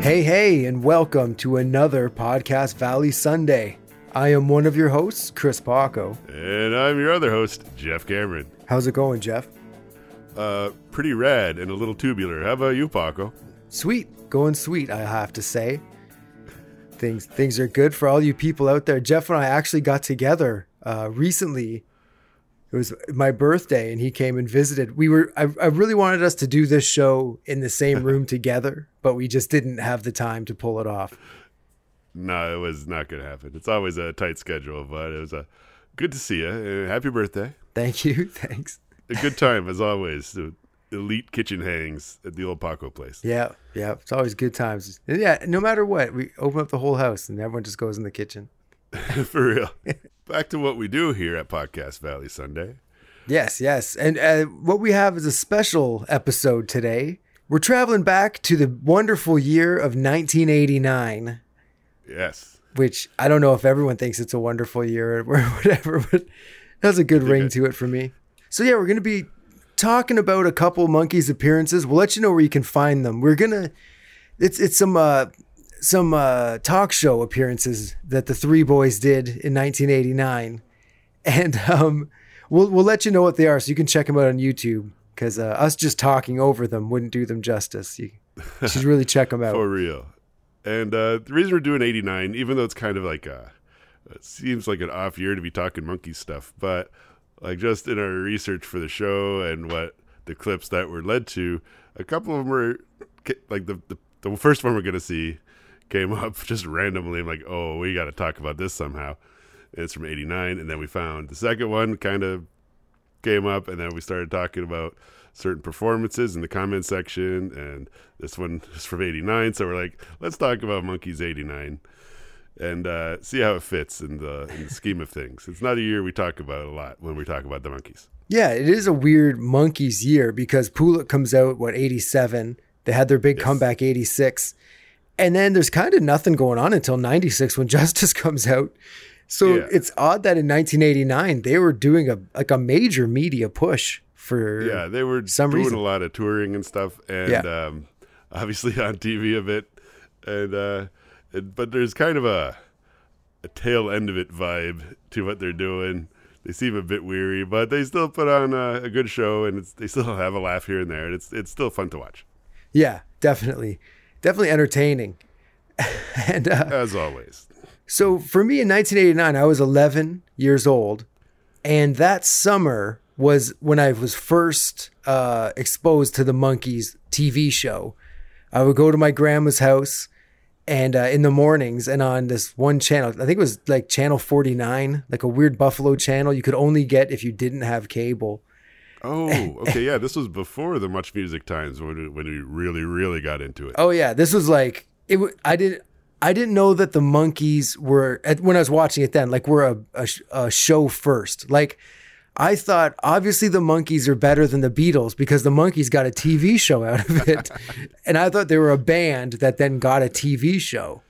Hey, hey, and welcome to another Podcast Valley Sunday. I am one of your hosts, Chris Paco. And I'm your other host, Jef Cameron. How's it going, Jef? Uh, pretty rad and a little tubular. How about you, Paco? Sweet, going sweet, I have to say. Things things are good for all you people out there. Jef and I actually got together uh, recently. It was my birthday, and he came and visited. We were I, I really wanted us to do this show in the same room together, but we just didn't have the time to pull it off. No, it was not going to happen. It's always a tight schedule, but it was a good to see you. Uh, happy birthday. Thank you. Thanks. A good time as always. The elite kitchen hangs at the old Paco place. Yeah, yeah. It's always good times. And yeah, no matter what, we open up the whole house and everyone just goes in the kitchen. For real. Back to what we do here at Podcast Valley Sunday. Yes, yes. And uh, what we have is a special episode today. We're traveling back to the wonderful year of 1989, Yes. which I don't know if everyone thinks it's a wonderful year or whatever, but has a good ring to it for me. So yeah, we're going to be talking about a couple Monkees appearances. We'll let you know where you can find them. We're going to it's it's some uh some uh talk show appearances that the three boys did in 1989. And um we'll we'll let you know what they are so you can check them out on YouTube cuz uh, us just talking over them wouldn't do them justice. You, you should really check them out. For real. And uh, the reason we're doing 89, even though it's kind of like a, it seems like an off year to be talking Monkee stuff, but like just in our research for the show and what the clips that were led to, a couple of them were like the, the, the first one we're going to see came up just randomly. I'm like, oh, we got to talk about this somehow. And it's from 89. And then we found the second one kind of came up, and then we started talking about certain performances in the comment section. And this one is from 89. So we're like, let's talk about Monkees 89 and uh, see how it fits in the, in the scheme of things. It's not a year we talk about a lot when we talk about the Monkees. Yeah, it is a weird Monkees year because Pool It comes out what 87. They had their big Yes. comeback 86. And then there's kind of nothing going on until 96 when Justus comes out. So Yeah. it's odd that in 1989 they were doing a like a major media push for Yeah, they were some doing reason. a lot of touring and stuff, and Yeah. um, obviously on TV a bit. And, uh, and but there's kind of a a tail end of it vibe to what they're doing. They seem a bit weary, but they still put on a, a good show, and it's, they still have a laugh here and there. And it's it's still fun to watch, Yeah, definitely. Definitely entertaining. and uh, as always. So for me in 1989, I was 11 years old, and that summer was when I was first uh, exposed to the Monkees TV show. I would go to my grandma's house, and uh, in the mornings, and on this one channel, I think it was like channel 49, like a weird Buffalo channel you could only get if you didn't have cable. Oh, okay, yeah. This was before the Much Music times when we, when we really really got into it. Oh yeah, this was like it. I didn't. I didn't know that the Monkees were at, when I was watching it then. Like we're a, a, a show first. Like I thought, obviously the Monkees are better than the Beatles because the Monkees got a TV show out of it, and I thought they were a band that then got a TV show.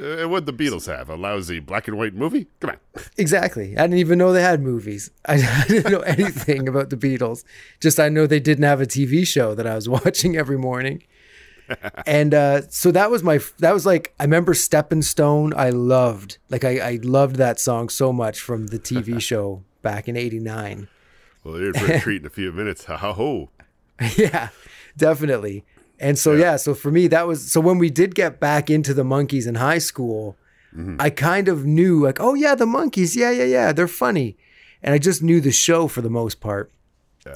Uh, what the Beatles have a lousy black and white movie? Come on. Exactly. I didn't even know they had movies. I, I didn't know anything about the Beatles. Just I know they didn't have a TV show that I was watching every morning. and uh, so that was my that was like I remember Stepping Stone. I loved like I, I loved that song so much from the TV show back in '89. Well, you're for a treat in a few minutes. Ha ha ho. yeah, definitely. And so yeah. so for me that was so when we did get back into the Monkees in high school, I kind of knew like, oh yeah, the Monkees, yeah, yeah, yeah, they're funny. And I just knew the show for the most part.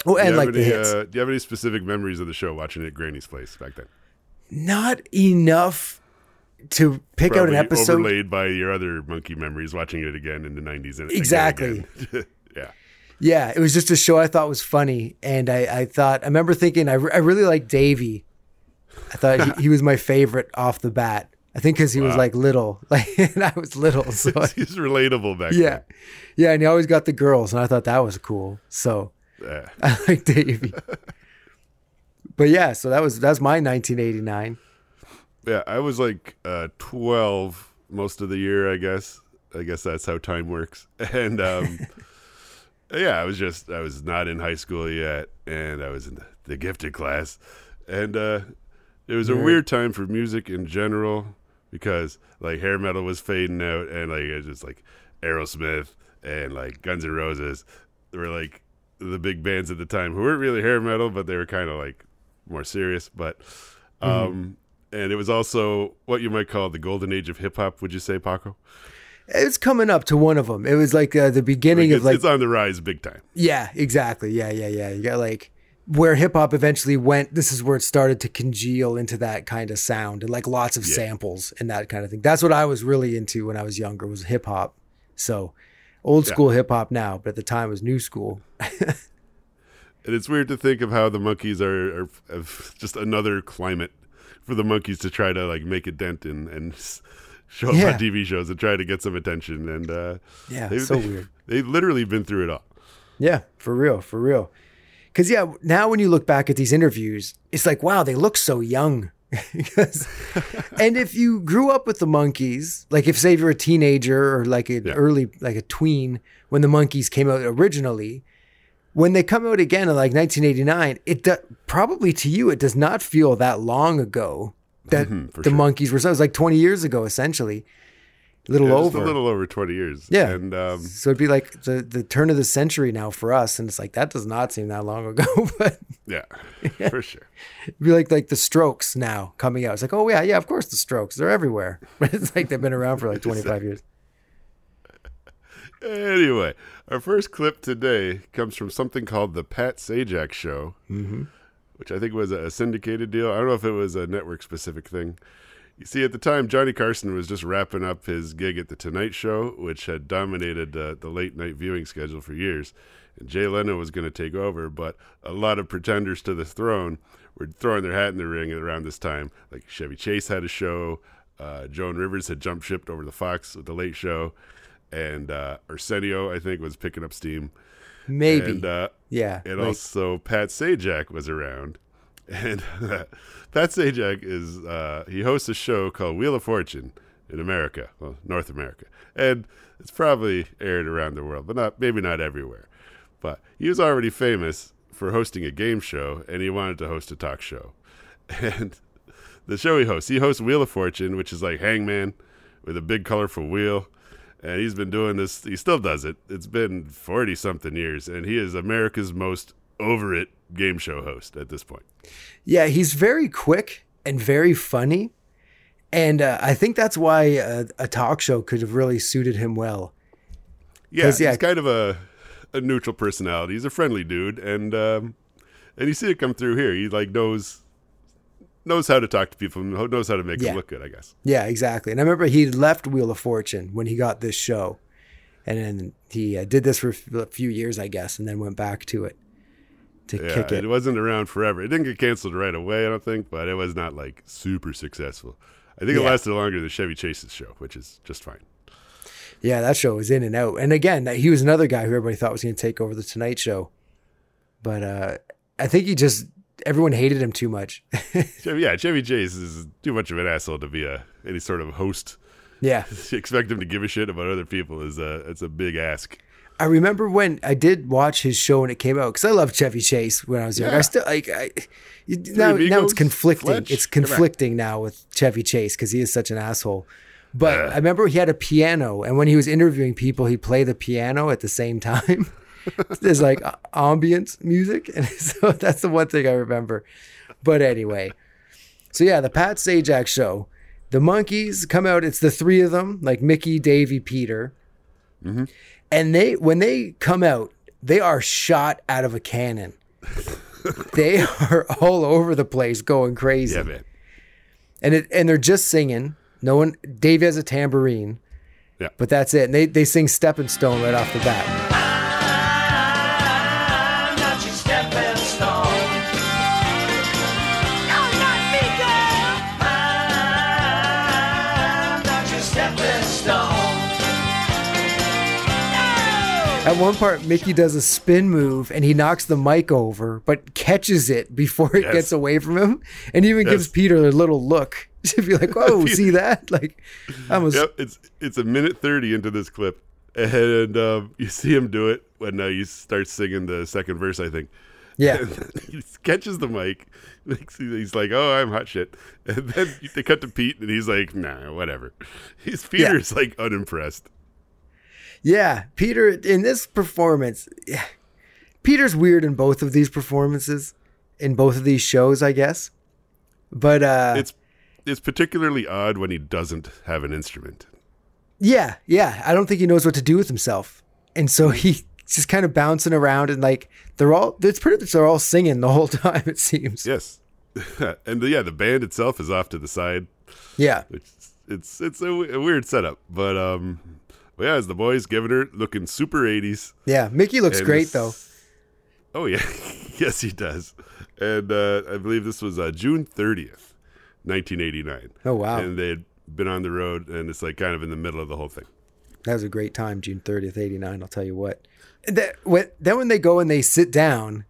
Oh, and like have the hits. Uh, do you have any specific memories of the show watching it at Granny's place back then? Not enough to pick out an episode. overlaid by your other Monkee memories watching it again in the 90s. And Exactly. yeah. Yeah, it was just a show I thought was funny, and I, I thought I remember thinking I, re- I really like Davy. I thought he, he was my favorite off the bat. I think because he was like little, like and I was little, so He's relatable back then. yeah, yeah, and he always got the girls, and I thought that was cool. So then. I like Davy. but yeah, so that was that's my 1989. Yeah, I was like uh, 12 most of the year, I guess. I guess that's how time works. And um, yeah, I was just, I was not in high school yet, and I was in the, the gifted class. And uh, it was a weird time for music in general because like hair metal was fading out and like it was just like Aerosmith and like Guns N' Roses were like the big bands at the time who weren't really hair metal but they were kind of like more serious but um and it was also what you might call the golden age of hip hop would you say Paco It's coming up to one of them. It was like uh, the beginning Like, of like it's on the rise big time Yeah, exactly. Yeah, yeah, yeah. You got like where hip hop eventually went. This is where it started to congeal into that kind of sound and like lots of Yeah. samples and that kind of thing. That's what I was really into when I was younger was hip hop. So old school hip hop now, but at the time it was new school. And it's weird to think of how the Monkees are, are just another climate for the Monkees to try to like make a dent in and show up Yeah. on TV shows and try to get some attention. And uh, Yeah, they've, so weird. They've literally been through it all. Yeah, for real, for real. Cause yeah, now when you look back at these interviews, it's like, wow, they look so young. and if you grew up with the Monkees, like if say you're a teenager or like an Yeah. early, like a tween, when the Monkees came out originally, when they come out again in like 1989, it do, probably to you it does not feel that long ago that Mhm, the sure. Monkees were. So it was like 20 years ago, essentially, a little Yeah, over. a little over 20 years. Yeah. And um, so it'd be like the, the turn of the century now for us, and it's like that does not seem that long ago, but yeah, for sure. it'd be like like the Strokes now coming out. It's like, oh yeah, yeah, of course the Strokes, they're everywhere. But it's like they've been around for like twenty five years. Anyway, our first clip today comes from something called the Pat Sajak Show, which I think was a syndicated deal. I don't know if it was a network specific thing. You see, at the time, Johnny Carson was just wrapping up his gig at The Tonight Show, which had dominated uh, the late night viewing schedule for years. And Jay Leno was going to take over, but a lot of pretenders to the throne were throwing their hat in the ring around this time. Like Chevy Chase had a show, uh, Joan Rivers had jump shipped over to Fox with The Late Show, and uh, Arsenio, I think, was picking up steam. Maybe, And uh, yeah. and like- also Pat Sajak was around. And Pat Sajak is uh, he hosts a show called Wheel of Fortune in America, well, North America, and it's probably aired around the world, but not maybe not everywhere. But he was already famous for hosting a game show, and he wanted to host a talk show. And the show he hosts, he hosts Wheel of Fortune, which is like Hangman with a big colorful wheel. And he's been doing this, he still does it. It's been 40 something years, and he is America's most over it game show host at this point. Yeah, he's very quick and very funny. And uh, I think that's why a, a talk show could have really suited him well. Yeah, yeah- he's kind of a, a neutral personality. He's a friendly dude, and um, and you see it come through here. He like knows knows how to talk to people, knows how to make Yeah. them look good. I guess. Yeah, exactly. And I remember he left Wheel of Fortune when he got this show. And then he uh, did this for a few years, I guess, and then went back to it to Yeah, kick it. it wasn't around forever. It didn't get canceled right away, I don't think, but it was not like super successful. I think it lasted longer than Chevy Chase's show, which is just fine. Yeah, that show was in and out. And again, he was another guy who everybody thought was going to take over the Tonight Show. But uh, I think he just, everyone hated him too much. Yeah, Chevy Chase is too much of an asshole to be a any sort of host. yeah. Expect him to give a shit about other people is a it's a big ask. I remember when I did watch his show when it came out because I loved Chevy Chase when I was young. I still like I, now. now it's conflicting. Fletch, it's conflicting now with Chevy Chase because he is such an asshole. But I remember he had a piano, and when he was interviewing people, he'd play the piano at the same time. There's like a- ambience music, and so that's the one thing I remember. But anyway, so yeah, the Pat Sajak show. The Monkees come out. It's the three of them, like Micky, Davy, Peter and they when they come out they are shot out of a cannon. They are all over the place going crazy. Yeah, man. and it and they're just singing. No one dave has a tambourine. Yeah. but that's it. And they, they sing stepping stone right off the bat at one part Micky does a spin move and he knocks the mic over but catches it before it Yes. gets away from him and even gives peter a little look to be like oh see that like i was Yep, it's it's a minute thirty into this clip, and um, you see him do it when uh, he starts singing the second verse, I think, Yeah. He catches the mic. He's like, "Oh, I'm hot shit," and then they cut to Pete, and he's like, "Nah, whatever." His Peter's like unimpressed. Yeah, Peter in this performance, yeah, Peter's weird in both of these performances, in both of these shows, I guess. But uh It's it's particularly odd when he doesn't have an instrument. yeah, yeah, I don't think he knows what to do with himself. And so he's just kind of bouncing around and like they're all it's pretty much they're all singing the whole time it seems. Yes, and the, yeah, the band itself is off to the side, Yeah. which it's it's a, w- a weird setup. But um, well, yeah, as the boys giving her looking super 80s. Yeah, Micky looks And great this- though. Oh yeah, yes he does. And uh, I believe this was uh, June thirtieth, nineteen eighty nine. Oh, wow. And they had been on the road, and it's like kind of in the middle of the whole thing. That was a great time, June 30th, 89, I'll tell you what. That, when, then when they go and they sit down,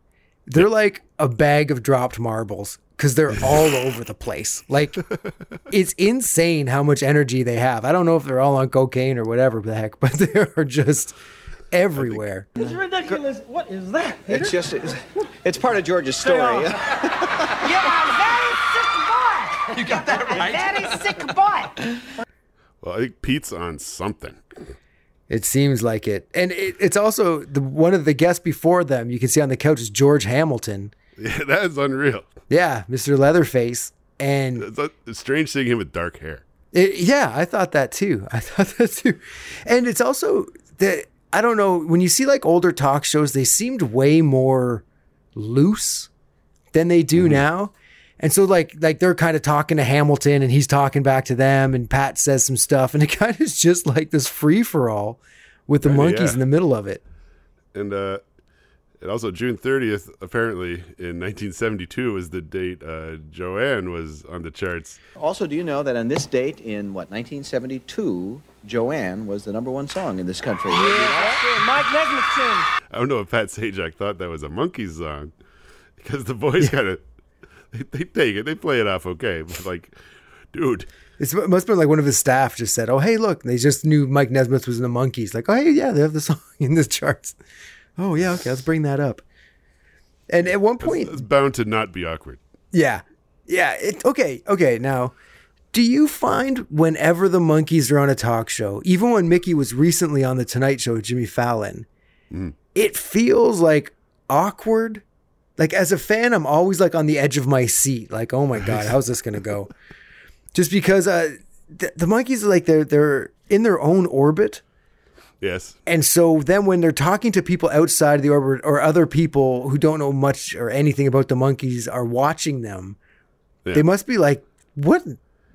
they're like a bag of dropped marbles because they're all over the place. Like, it's insane how much energy they have. I don't know if they're all on cocaine or whatever the heck, but they are just everywhere. It's ridiculous. What is that? It's just, it's, it's part of George's story. You're a very sick boy. You got that right. Very sick boy. Well, I think Pete's on something. It seems like it. And it, it's also the one of the guests before them, you can see on the couch is George Hamilton. Yeah, that is unreal. Yeah, Mr. Leatherface. And It's, a- it's strange seeing him with dark hair. It, yeah, I thought that too. I thought that too. And it's also that I don't know when you see like older talk shows, they seemed way more loose than they do now. And so like like they're kind of talking to Hamilton and he's talking back to them and Pat says some stuff and it kind of is just like this free for all with the Monkees yeah. in the middle of it. And uh, and also June thirtieth, apparently in nineteen seventy two was the date uh, Joanne was on the charts. Also, do you know that on this date in, what, 1972, Joanne was the number one song in this country? Mike Nesmith. I don't know if Pat Sajak thought that was a Monkees song because the boys kind of they, they take it, they play it off okay, but like, dude, It's, it must have been like one of his staff just said, "Oh, hey, look!" They just knew Mike Nesmith was in the Monkees. Like, "Oh, hey, yeah, they have the song in the charts." Oh, yeah, okay, let's bring that up. And at one point, it's bound to not be awkward. Yeah. Yeah. It, okay. Okay. Now, do you find whenever the Monkees are on a talk show, even when Micky was recently on the Tonight Show with Jimmy Fallon, it feels like awkward? Like, as a fan, I'm always like on the edge of my seat. Like, oh my God, how's this going to go? Just because uh, the, the Monkees are like, they're, they're in their own orbit. Yes, And so then when they're talking to people outside of the orbit or other people who don't know much or anything about the Monkees are watching them, Yeah. they must be like, what?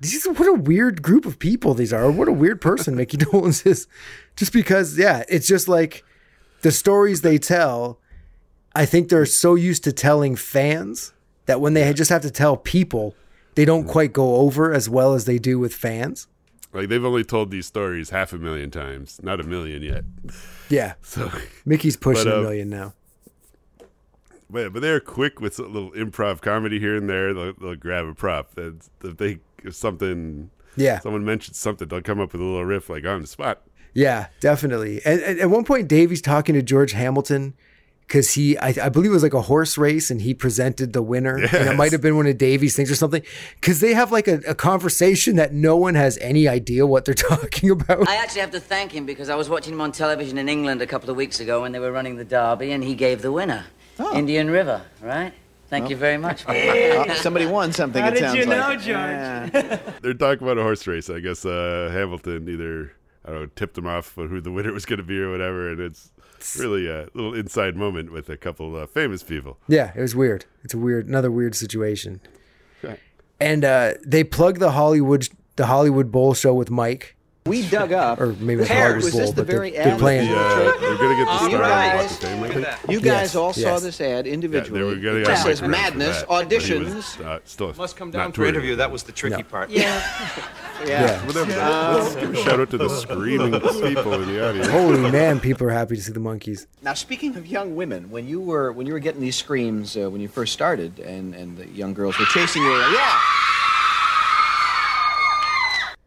These what a weird group of people these are. What a weird person Micky Dolenz is. Just because, yeah, it's just like the stories they tell. I think they're so used to telling fans that when they just have to tell people, they don't quite go over as well as they do with fans. Like they've only told these stories half a million times, not a million yet. Yeah, So, Micky's pushing But, uh, a million now. but but they're quick with a little improv comedy here and there. They'll, they'll grab a prop. That if they if something, Yeah. someone mentions something, they'll come up with a little riff like on the spot. Yeah, definitely. And, and at one point, Davy's talking to George Hamilton because he, I, I believe it was like a horse race and he presented the winner. And it might have been one of Davy's things or something. Because they have like a, a conversation that no one has any idea what they're talking about. I actually have to thank him because I was watching him on television in England a couple of weeks ago when they were running the Derby and he gave the winner. Indian River, right? Thank you very much. Uh, somebody won something, How it did sounds you know, like. George? Yeah. They're talking about a horse race. I guess uh, Hamilton either I don't know tipped them off on who the winner was going to be or whatever, and it's really a little inside moment with a couple uh, famous people. yeah, it was weird. It's a weird, another weird situation. And uh, they plug the Hollywood, the Hollywood Bowl show with Mike. We dug up. Or maybe it's Hair. Harvest Was this Bowl, the but they're- very they're playing- The, uh, they're going to get the You star of guys- Walk of Fame, I think. You Yes, guys all saw this ad Yeah, individually. they were going it to says madness auditions. uh, still Must come down to interview. That was the tricky No. part. yeah. Yeah. Whatever. Let's give a shout out to the screaming people in the audience. Holy man, people are happy to see the Monkees. Now, speaking of young women, when you were when you were getting these screams uh, when you first started, and and the young girls were chasing you, yeah,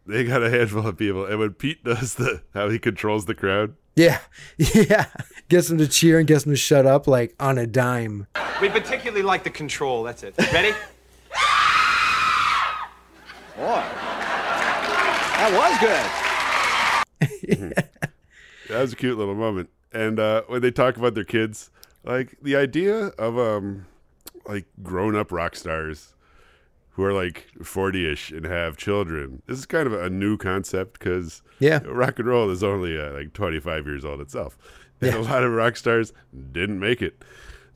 They got a handful of people, and when Pete does the how he controls the crowd, Yeah. Yeah. Gets them to cheer and gets them to shut up like on a dime. We particularly like the control. That's it. Ready? Boy, that was good. That was a cute little moment. And uh, when they talk about their kids, like the idea of um, like grown up rock stars who are like forty ish and have children. This is kind of a new concept because Yeah. rock and roll is only uh, like twenty five years old itself, and Yeah. a lot of rock stars didn't make it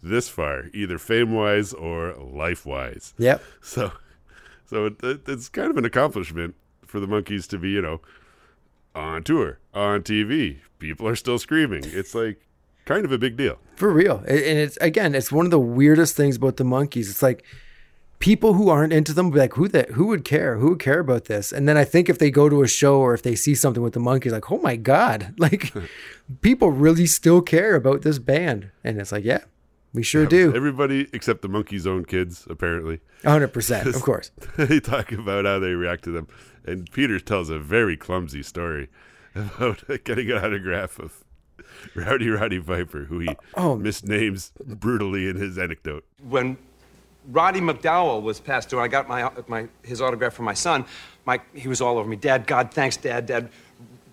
this far, either fame wise or life wise. Yep. So, so it, it, it's kind of an accomplishment for the Monkees to be, you know, on tour, on TV. People are still screaming. It's like kind of a big deal. For real. And it's again, it's one of the weirdest things about the Monkees. It's like people who aren't into them be like, who that who would care? Who would care about this? And then I think if they go to a show or if they see something with the Monkees, like, oh my God. Like people really still care about this band. And it's like, yeah, we sure do. Everybody except the Monkees' own kids, apparently. hundred percent, of course. they talk about how they react to them. And Peter tells a very clumsy story about getting an autograph of Rowdy Roddy Viper, who he Oh. oh. misnames brutally in his anecdote. When Roddy McDowall was passed away, I got my, my his autograph from my son. My, he was all over me. Dad, God, thanks, Dad, Dad.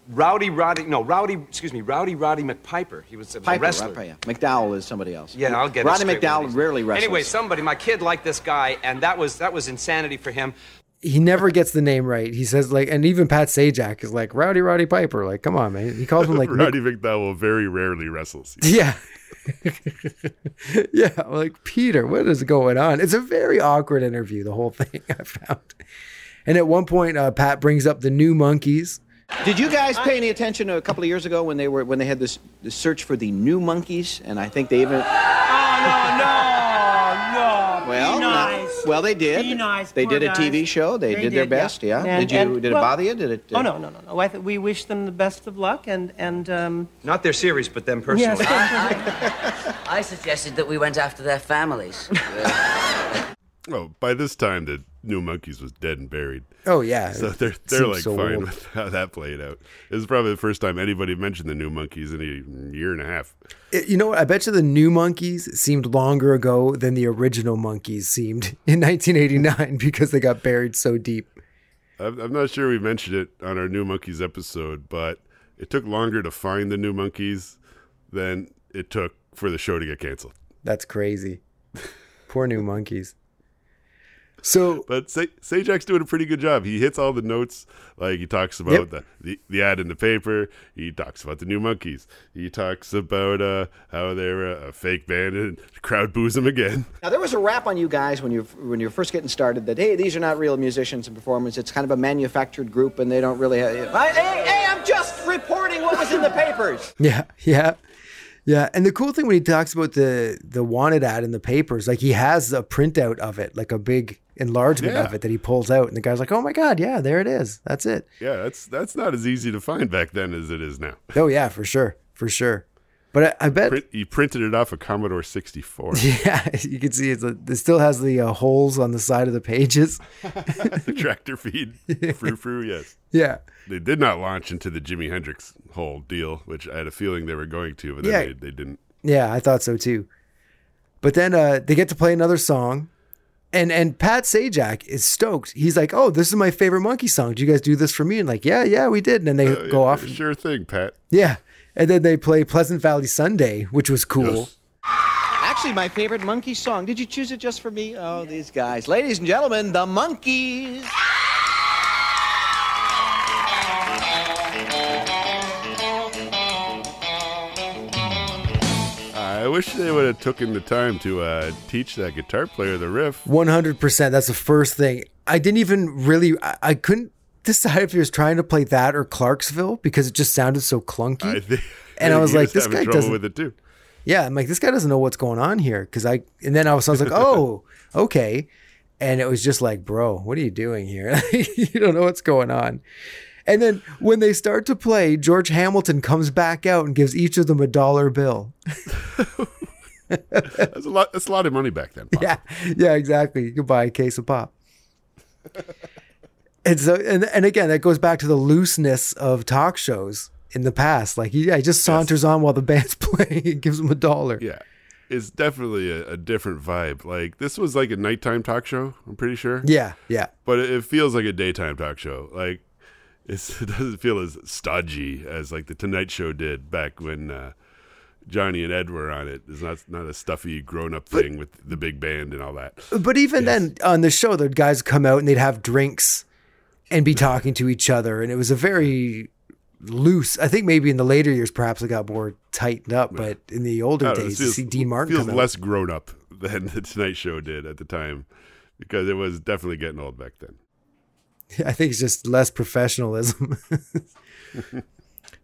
Rowdy Roddy, no, Rowdy, excuse me, Rowdy Roddy McPiper. He was a Piper, wrestler. right, yeah. McDowall is somebody else. Yeah, I'll get it Roddy straight McDowall one of these- rarely wrestles. Anyway, somebody, my kid liked this guy, and that was that was insanity for him. He never gets the name right. He says like, and even Pat Sajak is like Rowdy Roddy Piper. Like, come on, man. He calls him like Mick- Roddy McDowall very rarely wrestles. Yeah. yeah, like Peter, what is going on? It's a very awkward interview, the whole thing I found. And at one point, uh, Pat brings up the new Monkees. Did you guys pay any attention to a couple of years ago when they were when they had this, this search for the new Monkees? And I think they even Oh, no, no. well, no- nice. Well they did. Be nice. They poor did a guys. TV show. They, did, their best. Yeah. And- did you? and- did it well, bother you? Did it? uh, Oh no, no, no, no. I th- we wish them the best of luck, and and um, Not their series, but them personally. yes, I suggested that we went after their families. Oh, by this time, the new Monkees was dead and buried. Oh yeah, So they're they're like so fine old. with how that played out. This is probably the first time anybody mentioned the new Monkees in a year and a half. It- you know what? I bet you the new Monkees seemed longer ago than the original Monkees seemed in 1989 because they got buried so deep. I'm, I'm not sure we mentioned it on our new Monkees episode, but it took longer to find the new Monkees than it took for the show to get canceled. That's crazy. Poor new Monkees. So But Sa- Sajak's doing a pretty good job. He hits all the notes. Like he talks about Yep. the, the the ad in the paper. He talks about the new Monkees. He talks about uh, how they're a, a fake band and crowd boos them again. Now there was a rap on you guys when you when you were first getting started that hey these are not real musicians and performers. It's kind of a manufactured group and they don't really. Have, I, hey, hey, I'm just reporting what was in the papers. Yeah, yeah, yeah. And the cool thing when he talks about the the wanted ad in the papers, like he has a printout of it, like a big enlargement Yeah. of it that he pulls out, and the guy's like, "Oh my god, yeah, there it is. That's it." Yeah, that's that's not as easy to find back then as it is now. Oh yeah, for sure, for sure. But I, I bet, Print, he printed it off a Commodore 64. yeah, you can see it's a, it still has the uh, holes on the side of the pages. the tractor feed, frou frou. Yes, Yeah, they did not launch into the Jimi Hendrix whole deal, which I had a feeling they were going to, but then Yeah. they, they didn't. yeah, I thought so too. But then uh, they get to play another song. And and Pat Sajak is stoked. He's like, "Oh, this is my favorite Monkee song. Do you guys do this for me?" And like, "Yeah, yeah, we did." And then they Uh, go yeah, off. Sure thing, Pat. Yeah. And then they play Pleasant Valley Sunday, which was cool. Yes. Actually, my favorite Monkee song. Did you choose it just for me? Oh, these guys, ladies and gentlemen, the Monkees. I wish they would have taken the time to uh, teach that guitar player the riff. 100%. That's the first thing. I didn't even really, I, I couldn't decide if he was trying to play that or Clarksville because it just sounded so clunky. I think, And I was like, this guy doesn't- with it too. yeah. I'm like, this guy doesn't know what's going on here. Cause I, and then I was, I was like, oh, okay. And it was just like, bro, what are you doing here? you don't know what's going on. And then when they start to play, George Hamilton comes back out and gives each of them a dollar bill. That's a lot. That's a lot of money back then. Pop. Yeah, yeah, exactly. You could buy a case of pop. and so, and, and again, that goes back to the looseness of talk shows in the past. Like, yeah, he just saunters on while the band's playing and gives them a dollar. yeah. it's definitely a, a different vibe. Like this was like a nighttime talk show. I'm pretty sure. Yeah, yeah. but it, it feels like a daytime talk show. Like it's, it doesn't feel as stodgy as like the Tonight Show did back when uh, Johnny and Ed were on it. It's not not a stuffy grown up thing with the big band and all that. But even then, on the show, the guys come out and they'd have drinks and be talking to each other, and it was a very loose. I think maybe in the later years, perhaps it got more tightened up, but in the older I don't know, it days, to feels- see Dean Martin feels come out, less grown up than the Tonight Show did at the time because it was definitely getting old back then. I think it's just less professionalism.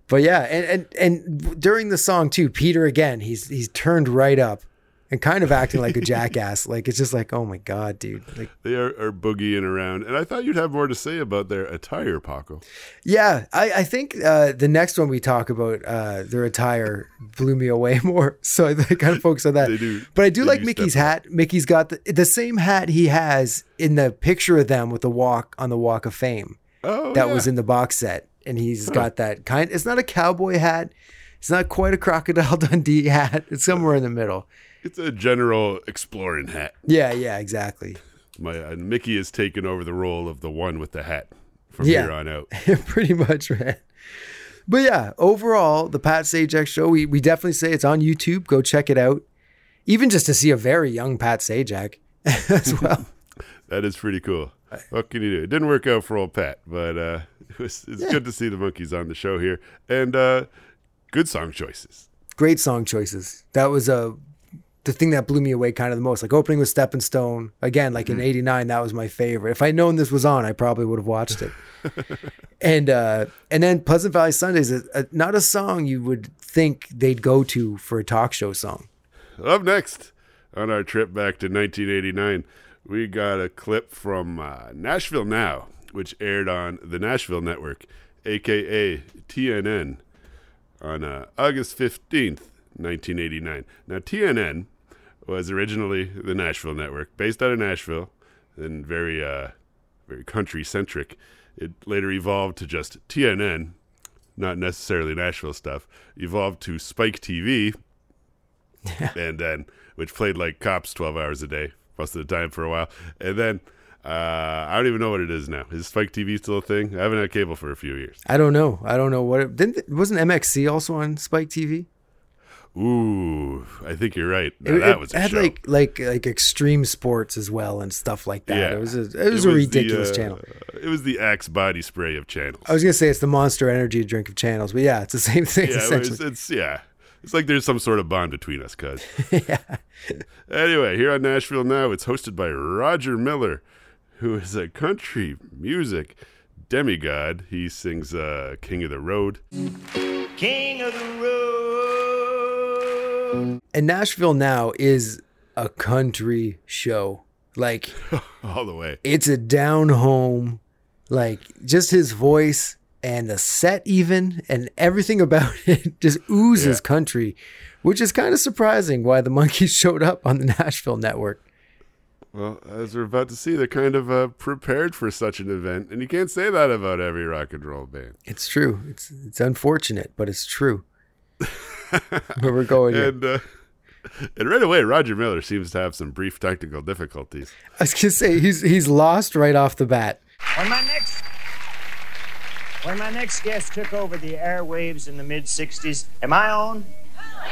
but yeah, and, and and during the song too, Peter again, he's he's turned right up and kind of acting like a jackass. Like it's just like, oh my god, dude. Like They are, are boogieing around, and I thought you'd have more to say about their attire, Paco. Yeah, I, I think uh, the next one we talk about, uh, their attire blew me away more. So I kind of focus on that. They do- but I do like do Micky's hat. Micky's got the, the same hat he has in the picture of them with the walk on the Walk of Fame Oh, that yeah. was in the box set. And he's got that kind. It's not a cowboy hat. It's not quite a crocodile Dundee hat. It's somewhere in the middle. It's a general exploring hat. Yeah, yeah, exactly. My uh, Micky has taken over the role of the one with the hat from Yeah. here on out. pretty much right but yeah overall the pat sajak show we, we definitely say it's on youtube go check it out even just to see a very young pat sajak as well That is pretty cool. What can you do? It didn't work out for old Pat, but uh, it was, it's good to see the Monkees on the show here and uh, good song choices. great song choices that was uh, the thing that blew me away kind of the most like opening with stepping stone again like in 89 that was my favorite. If i'd known this was on i probably would have watched it. And uh and then pleasant valley sundays uh, uh, not a song you would think they'd go to for a talk show song. Up next on our trip back to 1989, we got a clip from uh, Nashville Now, which aired on the Nashville Network, aka TNN, on uh, August 15th, 1989. Now, TNN was originally the Nashville Network, based out of Nashville, and very, uh, very country centric. It later evolved to just TNN, not necessarily Nashville stuff. Evolved to Spike TV, and then which played like cops 12 hours a day most of the time for a while. And then uh, i don't even know what it is now. Is spike tv still a thing? I haven't had cable for a few years. I don't know. I don't know what it didn't wasn't mxc also on spike tv ooh i think you're right Now, It- that it was a had show like like like extreme sports as well and stuff like that. yeah It was a, it was a the, ridiculous uh, channel. it was the axe body spray of channels I was gonna say it's the Monster Energy drink of channels, but yeah, it's the same thing yeah, essentially. it's, it's yeah. It's like there's some sort of bond between us, cuz. Anyway, here on Nashville Now, it's hosted by Roger Miller, who is a country music demigod. He sings uh, "King of the Road." King of the road. And Nashville now is a country show. Like all the way. it's a down home, like just his voice and the set even and everything about it just oozes Yeah. country, which is kind of surprising why the Monkees showed up on the Nashville network. Well, as we're about to see, they're kind of uh, prepared for such an event, and you can't say that about every rock and roll band. It's true. It's it's unfortunate, but it's true. Where we're going. And uh, and right away, Roger Miller seems to have some brief technical difficulties. I was gonna say he's he's lost right off the bat. When my next when my next guest took over the airwaves in the mid '60s, am I on?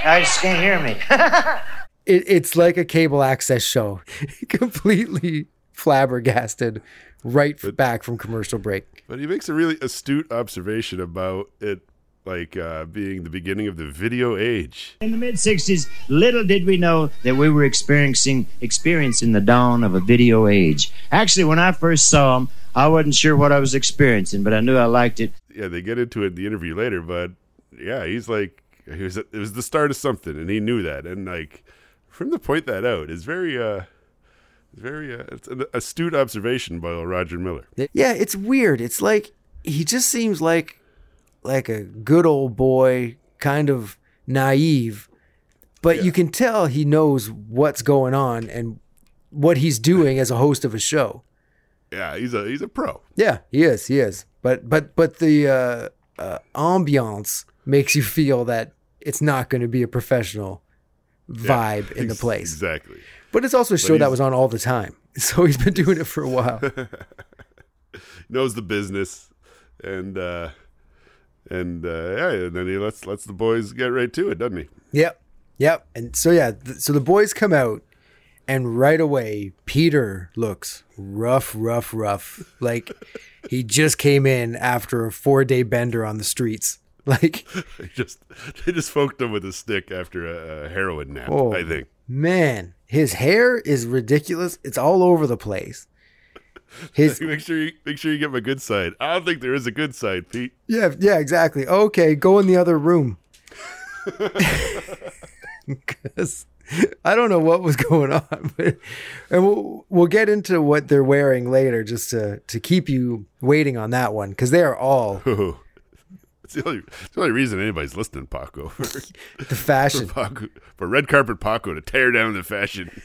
I just can't hear me. It, it's like a cable access show, completely flabbergasted, right back from commercial break. But he makes a really astute observation about it, like uh, being the beginning of the video age. In the mid '60s, little did we know that we were experiencing experiencing the dawn of a video age. Actually, when I first saw him, I wasn't sure what I was experiencing, but I knew I liked it. Yeah, they get into it in the interview later, but yeah, he's like, he was, it was the start of something, and he knew that, and like, for him to point that out is very, uh, very, uh, it's an astute observation by Roger Miller. Yeah, it's weird. It's like he just seems like like a good old boy, kind of naive, but you can tell he knows what's going on and what he's doing as a host of a show. Yeah, he's a he's a pro. Yeah, he is. He is. But but but the uh, uh, ambiance makes you feel that it's not going to be a professional vibe in the place. Exactly. But it's also a show that was on all the time. So he's been doing it for a while. Knows the business, and uh, and uh, yeah, and then he lets lets the boys get right to it, doesn't he? Yep. Yep. And so yeah, th- so the boys come out and right away Peter looks rough, rough, rough. Like he just came in after a 4-day bender on the streets. Like They just they just poked him with a stick after a, a heroin nap. Oh. I think. man, his hair is ridiculous. It's all over the place. His Make sure you make sure you give get my good side. I don't think there is a good side, Pete. Yeah, yeah, exactly. Okay, go in the other room. Because I don't know what was going on, but, and we'll we'll get into what they're wearing later, just to to keep you waiting on that one, because they are all It's the only it's the only reason anybody's listening, Paco. For, the fashion. for, Paco, for red carpet Paco to tear down the fashion.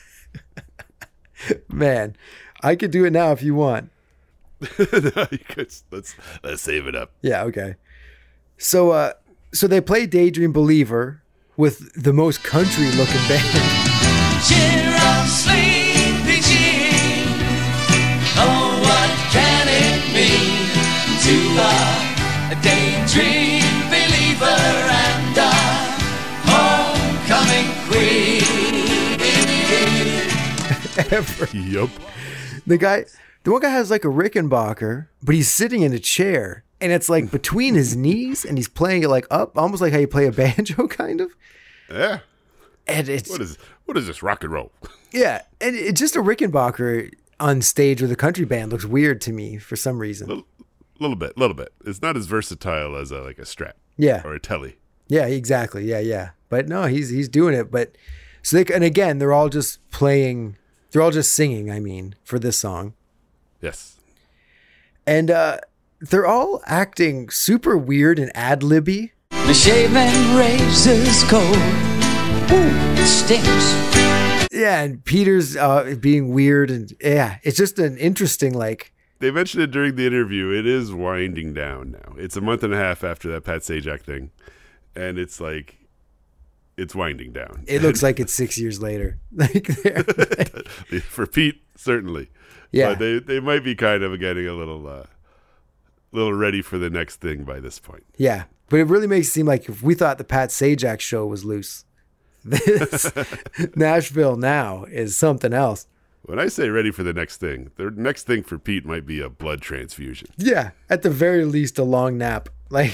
Man, I could do it now if you want. No, you could- let's let's save it up. Yeah, okay. So, uh, so they play Daydream Believer with the most country looking band. Cheer up, sleepy Jean. Oh, what can it mean to a daydream believer and a homecoming queen? ever. Yup. The guy, the one guy has like a Rickenbacker, but he's sitting in a chair and it's like between his knees and he's playing it like up, almost like how you play a banjo, kind of. Yeah. And it's, What is what is this rock and roll? yeah, and it, just a Rickenbacker on stage with a country band looks weird to me for some reason. A little bit, a little bit. It's not as versatile as a, like a Strat Yeah. or a Tele. Yeah, exactly. Yeah, yeah. But no, he's he's doing it. But so they and again, they're all just playing. They're all just singing. I mean, for this song, Yes. and uh they're all acting super weird and ad libby. The shaving razor's cold. Ooh, it stinks. Yeah, and Peter's uh being weird, and yeah, it's just an interesting like. They mentioned it during the interview. It is winding down now. It's a month and a half after that Pat Sajak thing, and it's like it's winding down. It looks like it's six years later. Like, for Pete, certainly. Yeah. but they they might be kind of getting a little uh, little ready for the next thing by this point. yeah, but it really makes it seem like if we thought the Pat Sajak show was loose, this Nashville now is something else. When I say ready for the next thing, the next thing for Pete might be a blood transfusion. Yeah, at the very least, a long nap. Like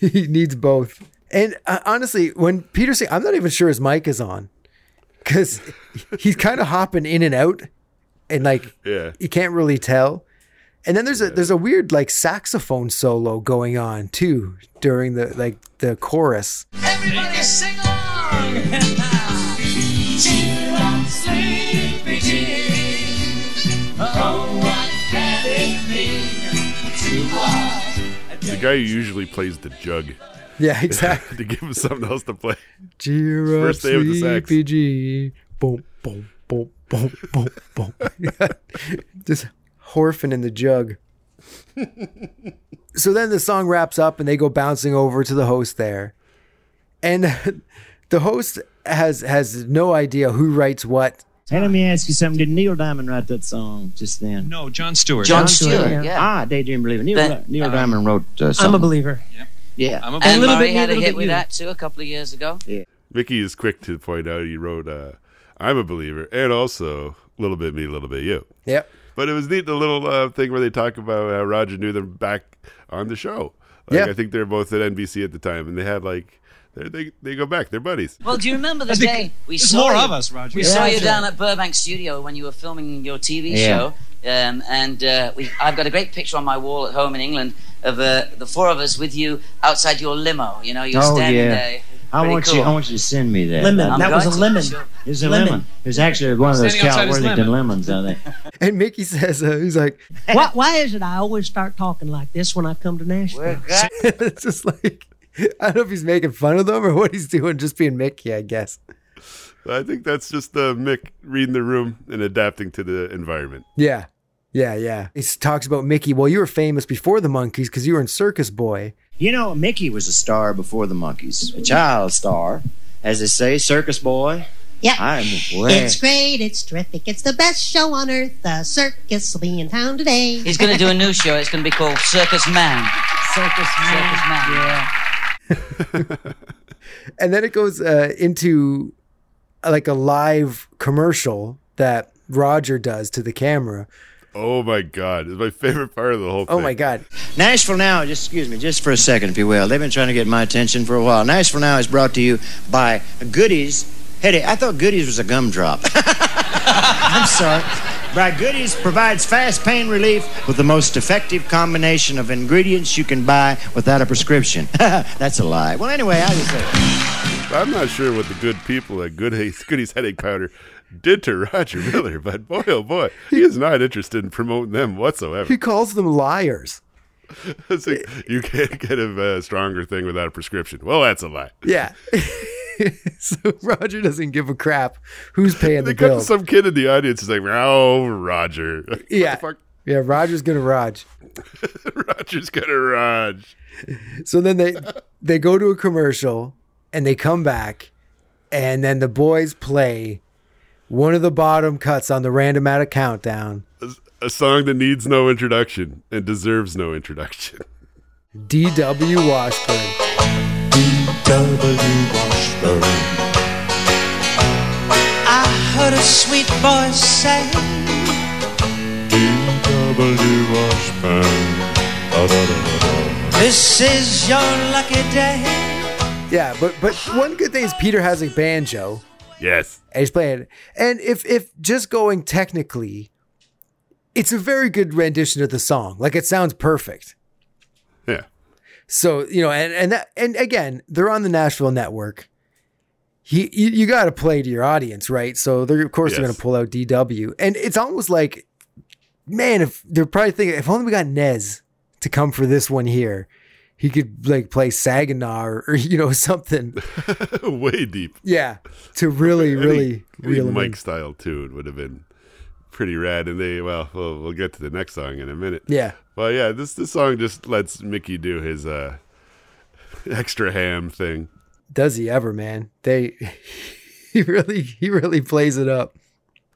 he needs both. And uh, honestly, when Peter saying, I'm not even sure his mic is on because he's kind of hopping in and out, and like Yeah. you can't really tell. And then there's a there's a weird like saxophone solo going on too during the like the chorus. Everybody sing along. Cheer up, sleepy Jean. Oh, what can it mean to a The guy who usually plays the jug Yeah, exactly. to give him something else to play. Cheer First day of the sax. sleepy G. Boom, boom, boom, boom, boom, boom. Just horfing in the jug. so then the song wraps up and they go bouncing over to the host there. And the host has has no idea who writes what. Hey, let me ask you something. Did Neil Diamond write that song just then? No, John Stewart. John Stewart, yeah. Ah, Daydream Believer. Neil, That- Neil Diamond wrote uh, something. I'm a believer. Yeah. I'm a And little Murray bit had you, a hit with you. that too a couple of years ago. Yeah, Micky is quick to point out he wrote uh, "I'm a Believer" and also "A Little Bit Me, a Little Bit You." Yep. But it was neat the little uh, thing where they talk about how Roger knew them back on the show. Like, Yeah. I think they're both at NBC at the time, and they had like they they, they go back. They're buddies. Well, do you remember the day we saw more you, of us, Roger. We Yeah. saw you Yeah. down at Burbank Studio when you were filming your TV Yeah. show, um, and uh, we, I've got a great picture on my wall at home in England of uh, the four of us with you outside your limo. You know, you're Oh, standing yeah. there. I Pretty want cool. you. I want you to send me that. Lemon. I'm that was a lemon. sure. It's a Lemon. lemon. It's actually one of those Standing Cal outside his Worthington lemon. lemons, I think. And Micky says uh, he's like, Why, why is it I always start talking like this when I come to Nashville? We're good. it's just like I don't know if he's making fun of them or what he's doing, just being Micky, I guess. I think that's just uh, Mick reading the room and adapting to the environment. Yeah. Yeah, yeah. He talks about Micky. Well, you were famous before the Monkees because you were in Circus Boy. You know, Micky was a star before the Monkees, a child star. as they say, circus boy. Yeah. I'm way. It's great, it's terrific, it's the best show on earth. The circus will be in town today. He's going to do a new show. It's going to be called Circus Man. circus Circus Man. Yeah. and then it goes uh, into uh, like a live commercial that Roger does to the camera. Oh my god, it's my favorite part of the whole thing. Oh my god. Nashville Now, just excuse me, just for a second, if you will. They've been trying to get my attention for a while. Nashville Now is brought to you by Goodies. Hey, I thought Goodies was a gumdrop. I'm sorry. By Goodies provides fast pain relief with the most effective combination of ingredients you can buy without a prescription. That's a lie. Well, anyway, I just say. I'm not sure what the good people at Good Goodies Headache Powder did to Roger Miller, but boy, oh boy, he is not interested in promoting them whatsoever. He calls them liars. Like, you can't get a uh, stronger thing without a prescription. Well, that's a lie. Yeah. so Roger doesn't give a crap who's paying They the cut bill. some kid in the audience is like, oh, Roger. What Yeah. Yeah, Roger's gonna Raj. Roger's gonna Raj. So then they they go to a commercial and they come back and then the boys play one of the bottom cuts on the Randomatic countdown. A song that needs no introduction and deserves no introduction. D.W. Washburn. I heard a sweet voice say, This is your lucky day. Yeah, but but one good thing is Peter has a banjo Yes. and he's playing. it. And if if just going technically, it's a very good rendition of the song. Like it sounds perfect. Yeah. So you know, and and that, and again, they're on the Nashville network. He, you, you got to play to your audience, right? So they're of course they're going to pull out DW, and it's almost like, man, if they're probably thinking, if only we got Nez to come for this one here, he could like play Saginaw or, or you know something, Way deep. yeah, to really, really, Any- any him in. Mike style tune would have been pretty rad. And they, well, well, we'll get to the next song in a minute. Yeah, Well, yeah, this this song just lets Micky do his uh, extra ham thing. Does he ever, man? They, he really, he really plays it up.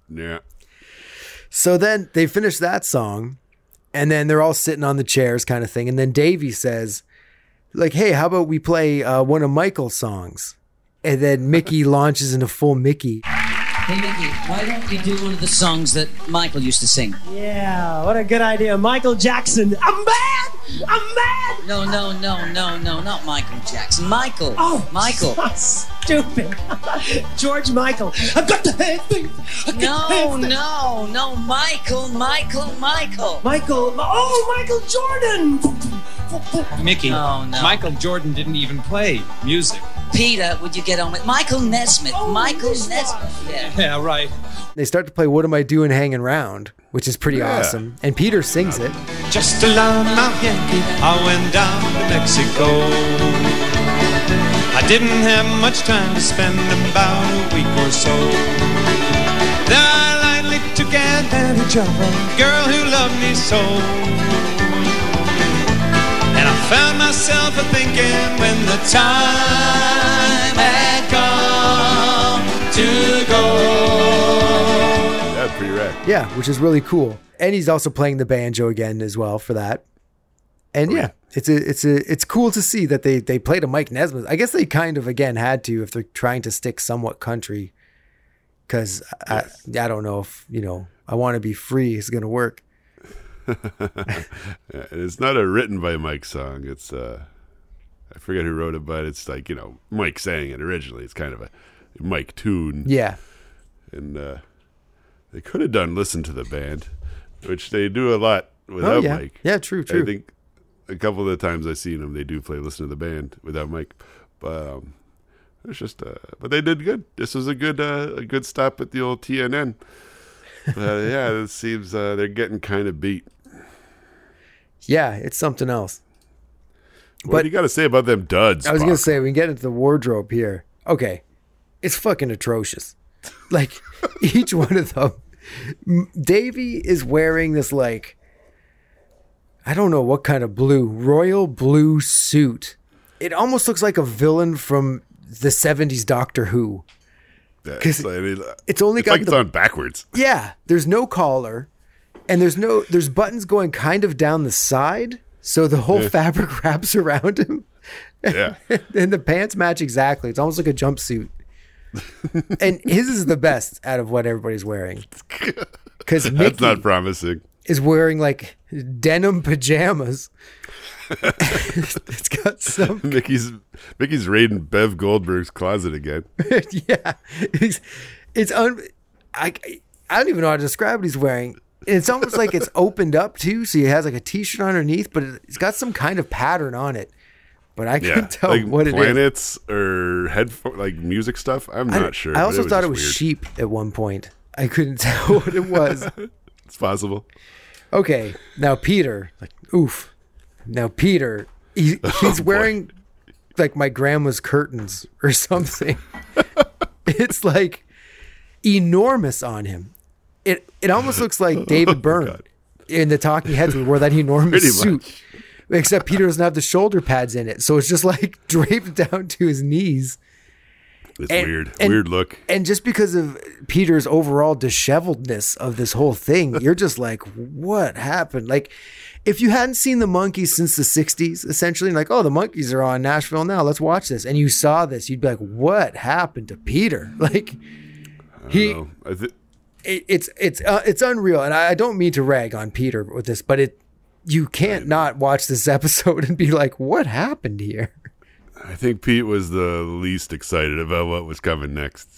Yeah. So then they finish that song, and then they're all sitting on the chairs, kind of thing. And then Davy says, "Like, hey, how about we play uh, one of Michael's songs?" And then Micky launches into full Micky. Hey, Micky, why don't you do one of the songs that Michael used to sing? Yeah, what a good idea. Michael Jackson. I'm bad! I'm bad! No, no, no, no, no, not Michael Jackson. Michael. Oh, Michael. Stupid. George Michael. I've got the head thing. I've got the No, no, no, Michael, Michael, Michael. Michael. Oh, Michael Jordan. Micky, No, no. Michael Jordan didn't even play music. Peter, would you get on with Michael Nesmith? Oh, Michael Nesmith. Yeah. Yeah, right. They start to play "What Am I Doing Hanging Round," which is pretty Yeah. awesome. And Peter sings it. Just a loudmouth Yankee, I went down to Mexico. I didn't have much time to spend about a week or so. Then I lightly took advantage of a girl who loved me so. And I found myself a thinking when the time had come to go. That's pretty rad. Yeah, which is really cool. And he's also playing the banjo again as well for that. And yeah, it's a it's a it's cool to see that they they played a Mike Nesmith. I guess they kind of again had to if they're trying to stick somewhat country. Because I I don't know if you know I want to be free is gonna work. It's not a written by Mike song. It's uh, I forget who wrote it, but it's like you know Mike sang it originally. It's kind of a Mike tune. Yeah, and uh, they could have done "Listen to the Band," which they do a lot without oh yeah, Mike. yeah, true, true. I think a couple of the times I've seen them, they do play "Listen to the Band" without Mike. But um, it's just, uh, but they did good. This was a good, uh, a good stop at the old TNN. But yeah, it seems uh, they're getting kind of beat. Yeah, it's something else. What But- do you got to say about them duds? I was gonna say we can get into the wardrobe here. Okay, it's fucking atrocious. Like each one of them, Davy is wearing this like I don't know what kind of blue royal blue suit. It almost looks like a villain from the '70s Doctor Who. Yeah, 'Cause it's, I mean, It's only it's got like it's the on backwards. yeah. There's no collar, and there's no there's buttons going kind of down the side, so the whole Yeah. fabric wraps around him. Yeah. and the pants match exactly. It's almost like a jumpsuit. and his is the best out of what everybody's wearing. Because That's not promising. is wearing like denim pajamas. it's got some Micky's Micky's raiding Bev Goldberg's closet again. yeah, it's it's un. I I don't even know how to describe what he's wearing. It's almost like it's opened up too, so he has like a t-shirt underneath, but it's got some kind of pattern on it. But I Yeah, can't tell like what it is. planets or headphone like music stuff. I'm I- not sure. I also thought it was weird. sheep at one point. I couldn't tell what it was. It's possible. Okay, now Peter, like oof. Now Peter, he, oh, he's Oh, boy. wearing like my grandma's curtains or something. it's like enormous on him. It it almost looks like oh, David Byrne in the Talking Heads who wore that enormous suit. Except Peter doesn't have the shoulder pads in it, so it's just like draped down to his knees. It's And- weird. and- weird look. And just because of Peter's overall disheveledness of this whole thing, you're just like, what happened? Like, if you hadn't seen the Monkees since the 60s, essentially, like, oh, the Monkees are on Nashville now, let's watch this. And you saw this, you'd be like, what happened to Peter? Like, he, No, I thi- it, it's it's uh, it's unreal, and I, I don't mean to rag on Peter with this, but it you can't not watch this episode and be like, what happened here? I think Pete was the least excited about what was coming next.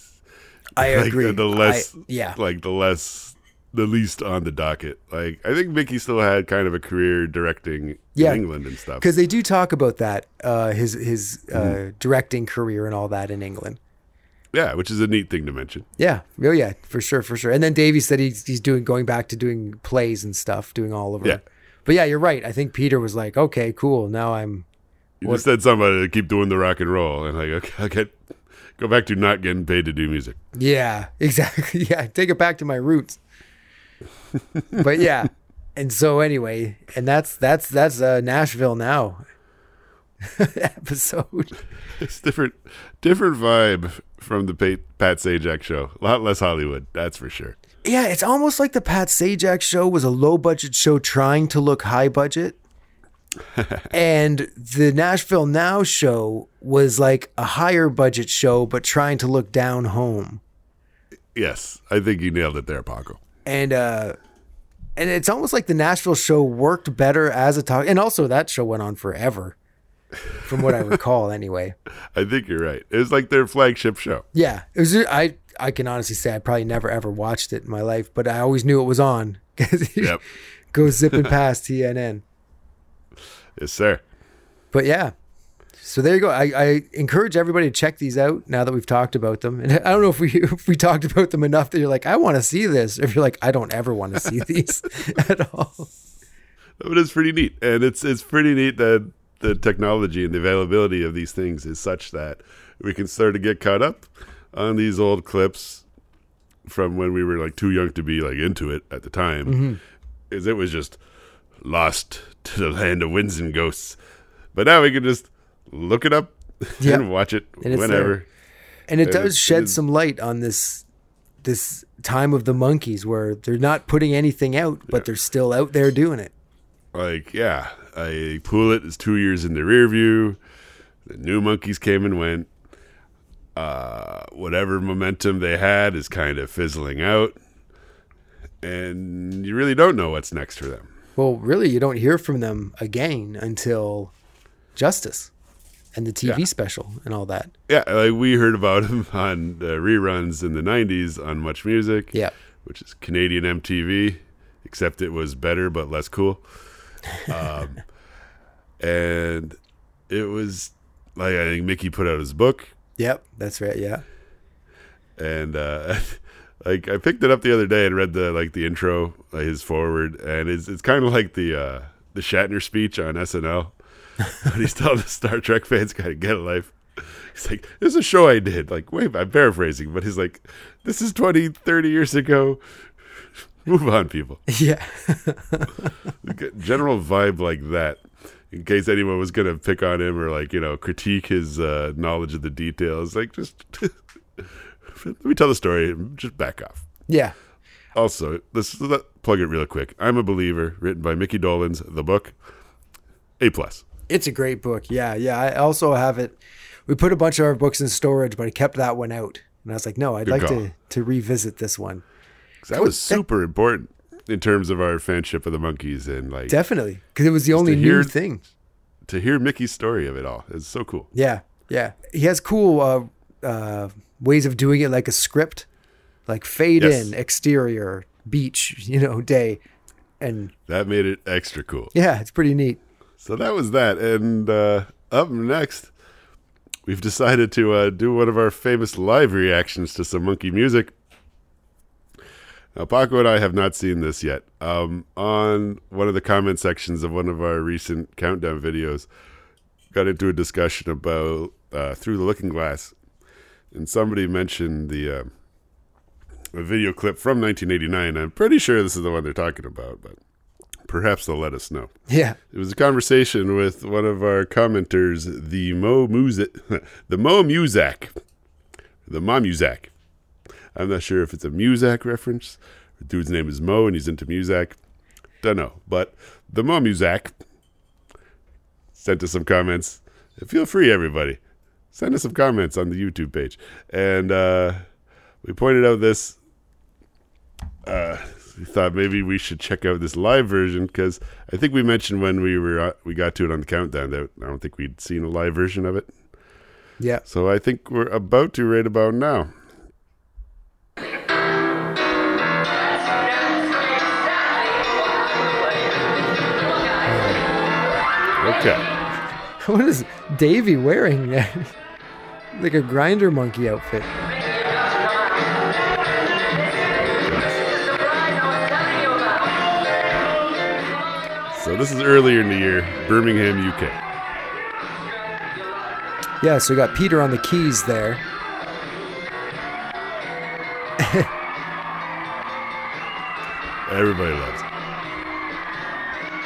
I Like, agree. The less, I- yeah. like the less, the least on the docket. Like I think Micky still had kind of a career directing Yeah. in England and stuff. because they do talk about that uh, his his uh, Mm-hmm. directing career and all that in England. Yeah, which is a neat thing to mention. Yeah, oh yeah, for sure, for sure. And then Davy said he's he's doing going back to doing plays and stuff, doing all over. Yeah. But yeah, you're right. I think Peter was like, okay, cool. Now I'm You What- just said somebody to keep doing the rock and roll, and like, okay, get go back to not getting paid to do music. Yeah, exactly. Yeah, take it back to my roots. but yeah, and so anyway, and that's that's that's uh, Nashville now episode. It's different, different vibe from the Pat, Sajak show. A lot less Hollywood, that's for sure. Yeah, it's almost like the Pat Sajak show was a low budget show trying to look high budget. and the Nashville Now show was like a higher budget show, but trying to look down home. Yes, I think you nailed it there, Paco. And uh and it's almost like the Nashville show worked better as a talk and also that show went on forever. From what I recall anyway. I think you're right. It was like their flagship show. Yeah. It was I I can honestly say I probably never ever watched it in my life, but I always knew it was on because Yep. goes zipping past TNN. Yes, sir. But yeah. So there you go. I, I encourage everybody to check these out now that we've talked about them. And I don't know if we if we talked about them enough that you're like, I want to see this. Or if you're like, I don't ever want to see these at all. But it's pretty neat, and it's it's pretty neat that the technology and the availability of these things is such that we can start to get caught up on these old clips from when we were like too young to be like into it at the time. Mhm. Is it was just lost to the land of winds and ghosts, but now we can just look it up Yep. and watch it And whenever. And it does it's- shed some light on this this time of the Monkees where they're not putting anything out, but they're still out there doing it. like yeah, I Pool It is two years in the rear view. The new Monkees came and went. Uh, whatever momentum they had is kind of fizzling out, and you really don't know what's next for them. Well, really, you don't hear from them again until Justus and the TV Yeah. special and all that. Yeah, like we heard about him on uh, reruns in the '90s on Much Music. Yeah. which is Canadian MTV, except it was better but less cool. Um, and it was like I think Mickey put out his book, Yep, that's right. Yeah. and uh, like I picked it up the other day and read the like the intro, like his forward, and it's it's kind of like the uh, the Shatner speech on SNL when he's telling the Star Trek fans got to get a life. He's like, "This is a show I did." Like, wait, I'm paraphrasing, but he's like, "This is 20, 30 years ago." Move on, people. Yeah. General vibe like that. In case anyone was gonna pick on him or like you know critique his uh, knowledge of the details, like just let me tell the story. Just back off. Yeah. Also, let's let, plug it real quick. I'm a believer, written by Micky Dolenz. The book, a plus. It's a great book. Yeah, yeah. I also have it. We put a bunch of our books in storage, but I kept that one out. And I was like, no, I'd Good like call. to to revisit this one. 'Cause that was super important in terms of our fanship of the Monkees and like Definitely, because it was the only to new thing. to hear Micky's story of it all. It's so cool. Yeah, yeah. He has cool uh, uh, ways of doing it, like a script, like fade Yes. in, exterior, beach, you know, day, and That made it extra cool. yeah, it's pretty neat. So that was that. And uh, up next, we've decided to uh, do one of our famous live reactions to some Monkee music. Now, Paco and I have not seen this yet. Um, on one of the comment sections of one of our recent countdown videos, got into a discussion about uh, Through the Looking Glass. And somebody mentioned the uh, a video clip from 1989. I'm pretty sure this is the one they're talking about, but perhaps they'll let us know. Yeah, It was a conversation with one of our commenters, the Mo Music, the Mo Muzak, the Mo Muzak. I'm not sure if it's a Muzak reference. The dude's name is Mo and he's into Muzak. Don't know, but the Mo Muzak sent us some comments. Feel free, everybody, send us some comments on the YouTube page, and uh, we pointed out this uh, we thought maybe we should check out this live version because I think we mentioned when we were uh, we got to it on the countdown that I don't think we'd seen a live version of it. yeah. So I think we're about to right about now. Okay. What is Davy wearing? like a grinder monkey outfit. So this is earlier in the year, Birmingham, UK. Yeah, so we got Peter on the keys there. Everybody loves it.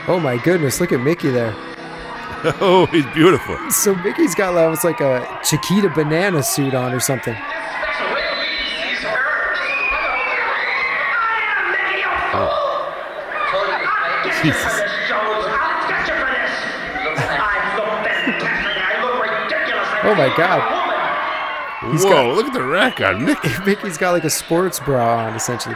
Oh my goodness, look at Micky there. Oh, he's beautiful. So Micky's got like, like a Chiquita banana suit on or something. Oh. Jesus. Oh my god. He's Whoa, got- look at the rack on Micky. Micky's got like a sports bra on essentially.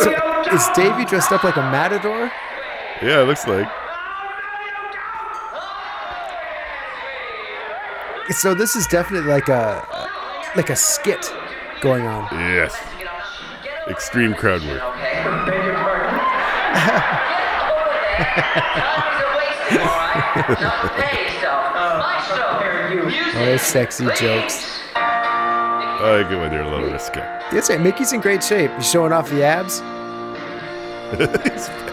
So is Davy dressed up like a matador? Yeah, it looks like. So this is definitely like a like a skit going on. Yes. Extreme crowd work. Oh, those sexy jokes. I like it when they're a little risque. That's it. Micky's in great shape. He's showing off the abs.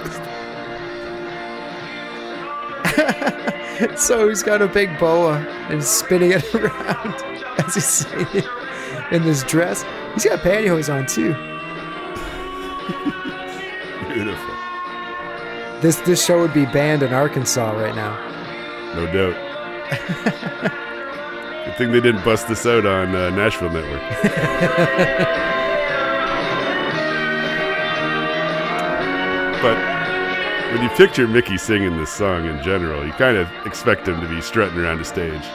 So he's got a big boa and he's spinning it around as he's singing in this dress. He's got pantyhose on too. Beautiful. This this show would be banned in Arkansas right now. No doubt. Good thing they didn't bust this out on uh, Nashville Network. but when you picture Micky singing this song in general, you kind of expect him to be strutting around the stage,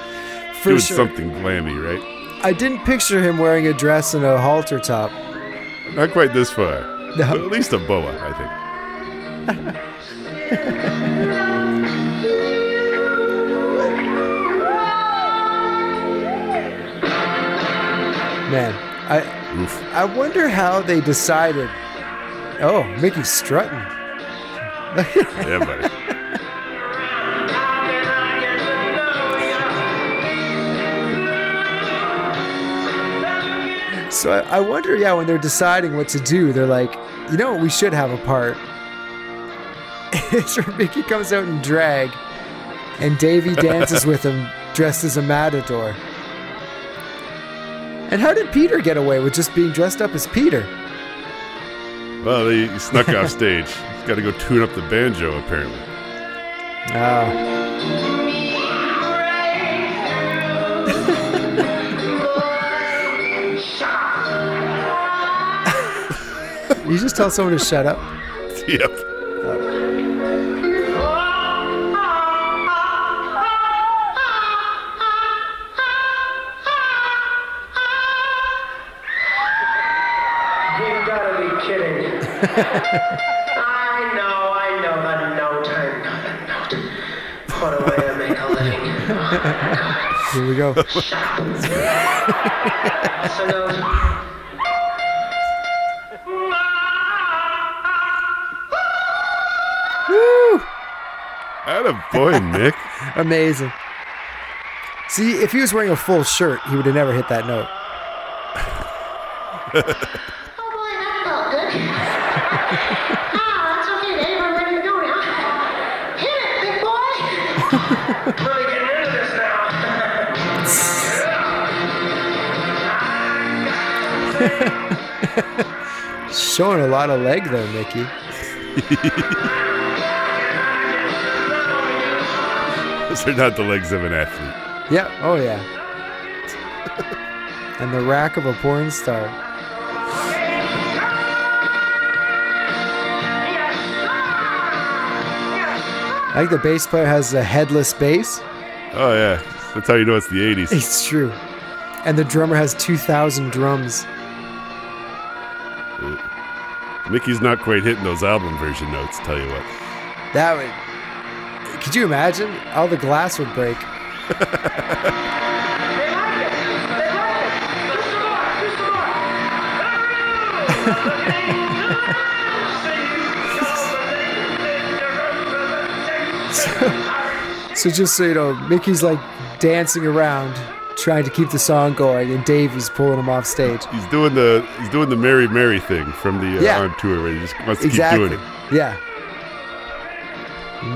For doing sure. something glammy, right? I didn't picture him wearing a dress and a halter top. Not quite this far, No. but at least a boa, I think. Man, I Oof. I wonder how they decided. Oh, Micky's strutting. Yeah, buddy. So I, I wonder, yeah, when they're deciding what to do, they're like, you know what, we should have a part. it's where Micky comes out in drag, and Davy dances with him dressed as a matador. And how did Peter get away with just being dressed up as Peter? Well, he, he snuck off stage. He's got to go tune up the banjo, apparently. Ah. you just tell someone to shut up. Yep. I know, I know the note. I know the note. What a way to make a living. Oh, Here we go. What's the note? Woo! Atta boy, Nick. Amazing. See, if he was wearing a full shirt, he would have never hit that note. ah, that's okay. Daddy, we're ready to go now. Hit it, big boy. Really getting into this now. Showing a lot of leg there, Micky. Those are not the legs of an athlete. Yeah, oh yeah. and the rack of a porn star. I think the bass player has a headless bass. Oh, yeah. That's how you know it's the 80s. It's true. And the drummer has 2,000 drums. Micky's not quite hitting those album version notes, tell you what. That would. Could you imagine? All the glass would break. So just so you know, Micky's like dancing around, trying to keep the song going, and Davy's pulling him off stage. He's doing the he's doing the Mary Mary thing from the uh, Yeah. on tour where he just wants to Exactly. keep doing it. Yeah.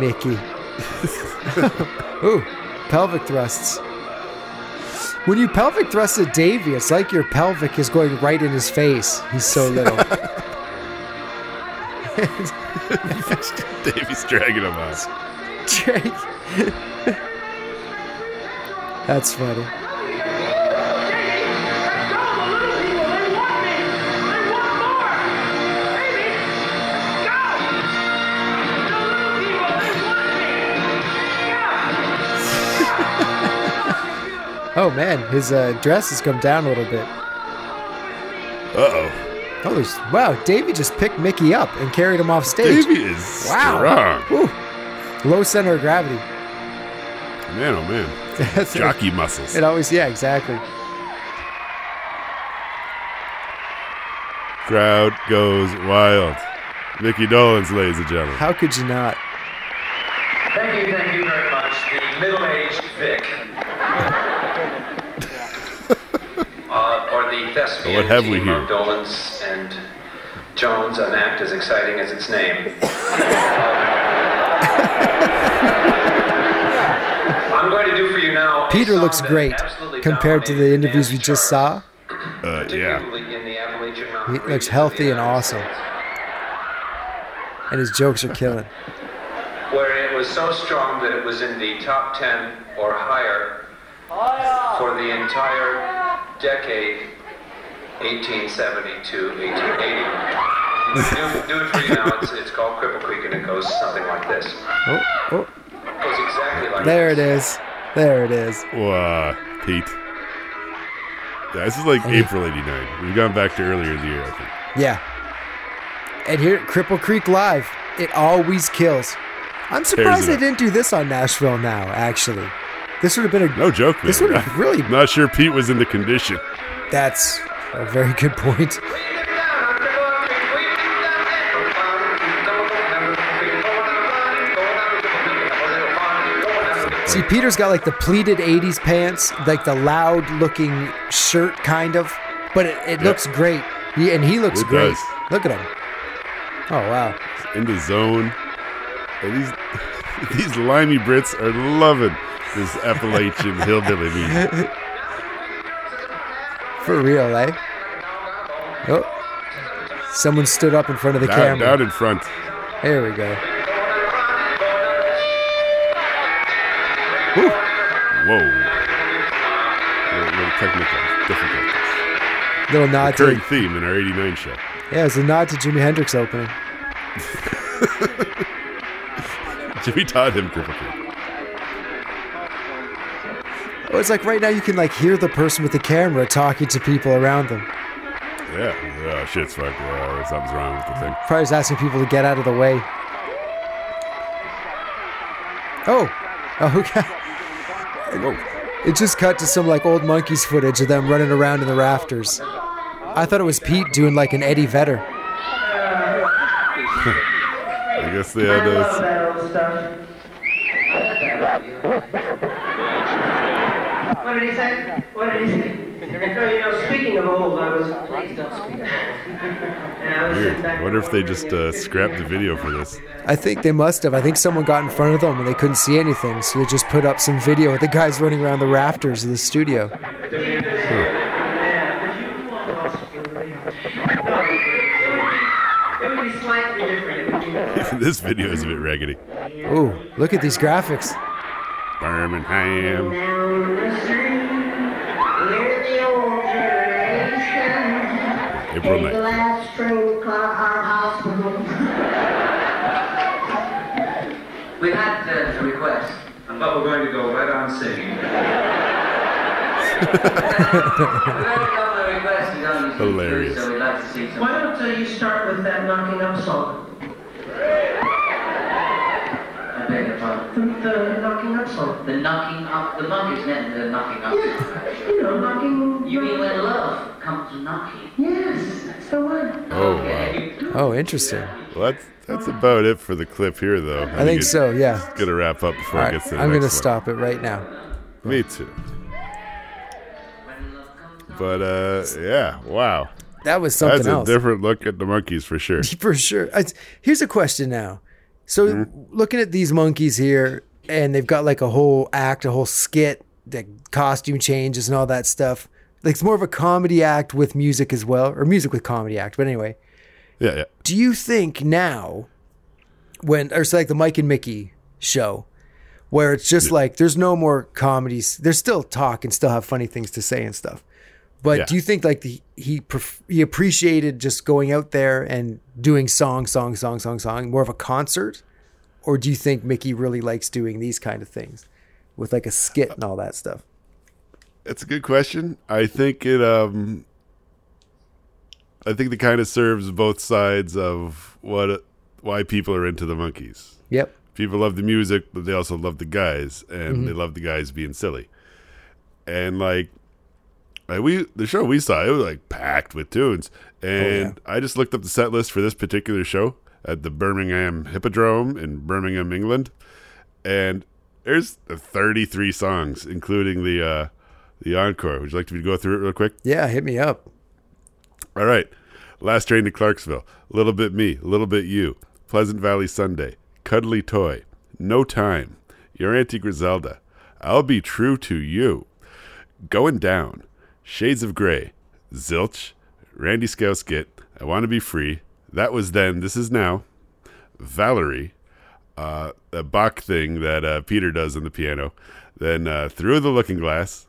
Micky. Ooh, pelvic thrusts. When you pelvic thrust at Davy, it's like your pelvic is going right in his face. He's so little. Davy's dragging him out. Drake. That's funny. Oh man, his uh, dress has come down a little bit. Uh oh. Oh, there's, wow, Davy just picked Micky up and carried him off stage. Davy is Wow. strong. Low center of gravity. Man, oh man. That's Jockey muscles. It always, yeah, exactly. Crowd goes wild. Micky Dolenz, ladies and gentlemen. How could you not? Thank you, thank you very much. The middle-aged Vic. uh, or the thespian What have we here? of Dolenz and Jones, an act as exciting as its name. I'm going to do for you now. Peter looks great compared to the interviews we just saw. Uh, yeah. particularly in the Appalachian He looks healthy and awesome. And his jokes are killing. Where it was so strong that it was in the top 10 or higher for the entire decade 1870 to 1880. do, do it for you now. It's, it's called Cripple Creek, and it goes something like this. Oh, oh, exactly like there it is. There it is. Wow, Pete. Yeah, this is like And April 89. We've gone back to earlier in the year, I think. Yeah. And here at Cripple Creek Live, it always kills. I'm surprised it they up. didn't do this on Nashville now, actually. This would have been a. No joke, man. This would have really. Not sure Pete was in the condition. That's a very good point. See, Peter's got like the pleated 80s pants, like the loud looking shirt, kind of, but it, it looks great. He, and he looks It great. does. Look at him. Oh, wow. In the zone. And these these limey Brits are loving this Appalachian hillbilly music. For real, eh? Oh. Someone stood up in front of the Down, camera. down in front. There we go. Whoa. Little, little technical difficulties. Little nod to Recurring theme in our 89 show. yeah, it's a nod to Jimi Hendrix opening. Jimmy taught him Creek. Oh, it's like right now you can like hear the person with the camera talking to people around them. Yeah. yeah, shit's fucked. Uh, something's wrong with the thing. Probably just asking people to get out of the way. Oh, oh, okay. Whoa. It just cut to some like old Monkees footage of them running around in the rafters. I thought it was Pete doing like an Eddie Vedder. I guess they had that old stuff. What did he say? What did he say? No, you know, speaking of old, I was. Please don't speak of old. Yeah, I weird. I wonder if they just uh, scrapped the video for this. I think they must have. I think someone got in front of them and they couldn't see anything, so they just put up some video of the guys running around the rafters of the studio. It would be slightly different. It would be. this video is a bit raggedy. Ooh, look at these graphics. Birmingham. April Take the last train clock our hospital. We had uh, a request. but we're going to go right on singing. We had a couple of requests. He's only two, Hilarious. So we'd like to see. Why don't uh, you start with that knocking up song? I beg your pardon. The, the knocking up song. The knocking up, the monkeys meant the knocking up. You know, knocking. You mean when love comes knocking? Yes, that's the one. Oh, wow. Oh, interesting. Well, that's, that's about it for the clip here, though. I think so, yeah. It's going to wrap up before All it gets to the I'm going to one. stop it right now. Me too. But, uh, yeah, wow. That was something That's a else. different look at the Monkees for sure. For sure. I- Here's a question now. So, mm-hmm. looking at these monkeys here, and they've got like a whole act, a whole skit, the costume changes and all that stuff. Like it's more of a comedy act with music as well, or music with comedy act. But anyway, Yeah, yeah. do you think now, when or it's like the Mike and Micky show, where it's just like there's no more comedies, there's still talk and still have funny things to say and stuff. But Yeah. do you think like the, he he appreciated just going out there and doing song, song, song, song, song, more of a concert, or do you think Micky really likes doing these kind of things with like a skit and all that stuff? That's a good question. I think it um I think it kind of serves both sides of what why people are into the Monkees. Yep. People love the music, but they also love the guys and Mm-hmm. they love the guys being silly. And like like we the show we saw, it was like packed with tunes. And I just looked up the set list for this particular show at the Birmingham Hippodrome in Birmingham, England. And there's 33 songs, including the uh the encore. Would you like to go through it real quick? Yeah, hit me up. All right. Last train to Clarksville. A little bit me, a little bit you. Pleasant Valley Sunday. Cuddly Toy. No Time. Your Auntie Griselda. I'll be true to you. Going down. Shades of Grey. Zilch. Randy Skit. I want to be free. That was then. This is now. Valerie. Uh, the Bach thing that uh, Peter does on the piano. Then uh, Through the Looking Glass.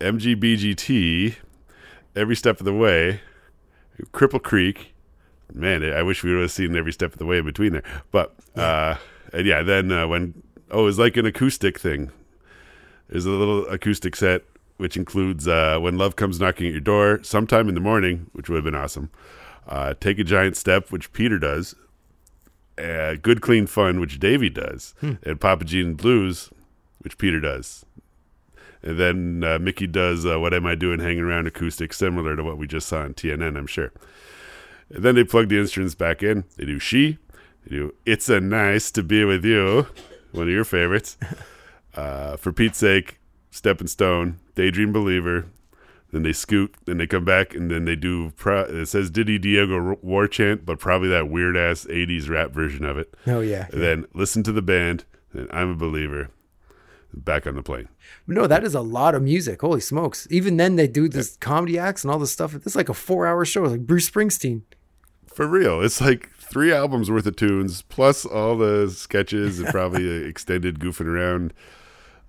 MGBGT. Every Step of the Way. Cripple Creek. Man, I wish we would have seen every step of the way in between there. But uh, and yeah, then uh, when oh, it's like an acoustic thing. There's a little acoustic set which includes uh, when love comes knocking at your door, sometime in the morning, which would have been awesome. Uh, Take a giant step, which Peter does. Uh, Good clean fun, which Davy does, and Papa Gene Blues, which Peter does. And then uh, Micky does uh, What Am I Doing Hanging Around acoustic, similar to what we just saw on TNN, I'm sure. And then they plug the instruments back in. They do She. They do It's a Nice to Be With You, one of your favorites. Uh, for Pete's sake, Stepping Stone, Daydream Believer, then they scoot, then they come back, and then they do. Pro- it says Ditty Diego War Chant, but probably that weird ass '80s rap version of it. Oh yeah. And then listen to the band, and I'm a believer. Back on the plane. No, that is a lot of music. Holy smokes! Even then, they do this comedy acts and all this stuff. It's like a four-hour show, like Bruce Springsteen. For real, it's like three albums worth of tunes plus all the sketches and probably extended goofing around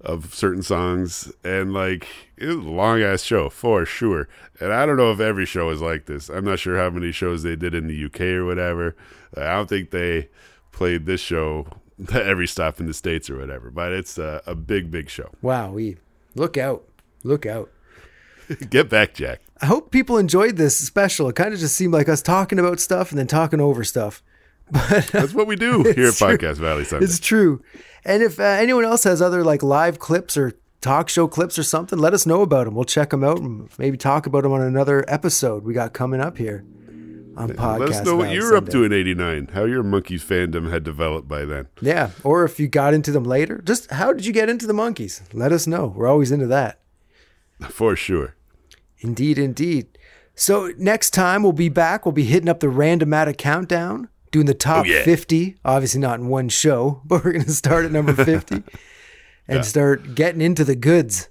of certain songs and like it was a long ass show for sure. And I don't know if every show is like this. I'm not sure how many shows they did in the UK or whatever. I don't think they played this show every stop in the states or whatever. But it's a, a big, big show. Wow, we look out, look out. Get back, Jack. I hope people enjoyed this special. It kind of just seemed like us talking about stuff and then talking over stuff. But That's what we do here at true. Podcast Valley Sunday. It's true. And if uh, anyone else has other like live clips or talk show clips or something, let us know about them. We'll check them out and maybe talk about them on another episode we got coming up here on podcast. Let us know what you were up to in '89. How your Monkees fandom had developed by then. Yeah, or if you got into them later, just how did you get into the Monkees? Let us know. We're always into that. For sure. Indeed, indeed. So next time we'll be back. We'll be hitting up the Randomatic countdown, doing the top Oh, yeah. 50. Obviously not in one show, but we're going to start at number 50 and Yeah. start getting into the goods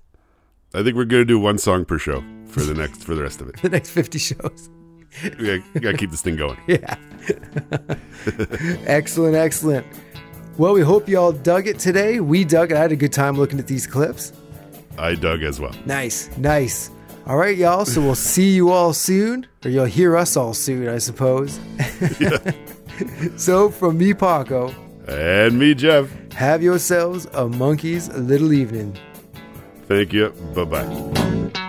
I think we're gonna do one song per show for the next for the rest of it. the next 50 shows. We we gotta keep this thing going. Yeah. excellent, excellent. Well, we hope you all dug it today. We dug it. I had a good time looking at these clips. I dug as well. Nice, nice. All right, y'all. So we'll see you all soon, or you'll hear us all soon, I suppose. so from me, Paco, And me, Jef. have yourselves a monkey's little evening. Thank you. Bye bye.